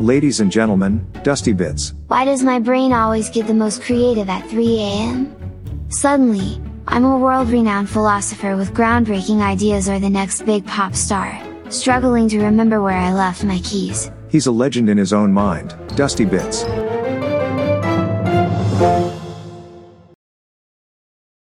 Ladies and gentlemen, Dusty Bits. Why does my brain always get the most creative at 3 am? Suddenly, I'm a world-renowned philosopher with groundbreaking ideas or the next big pop star, struggling to remember where I left my keys. He's a legend in his own mind, Dusty Bits.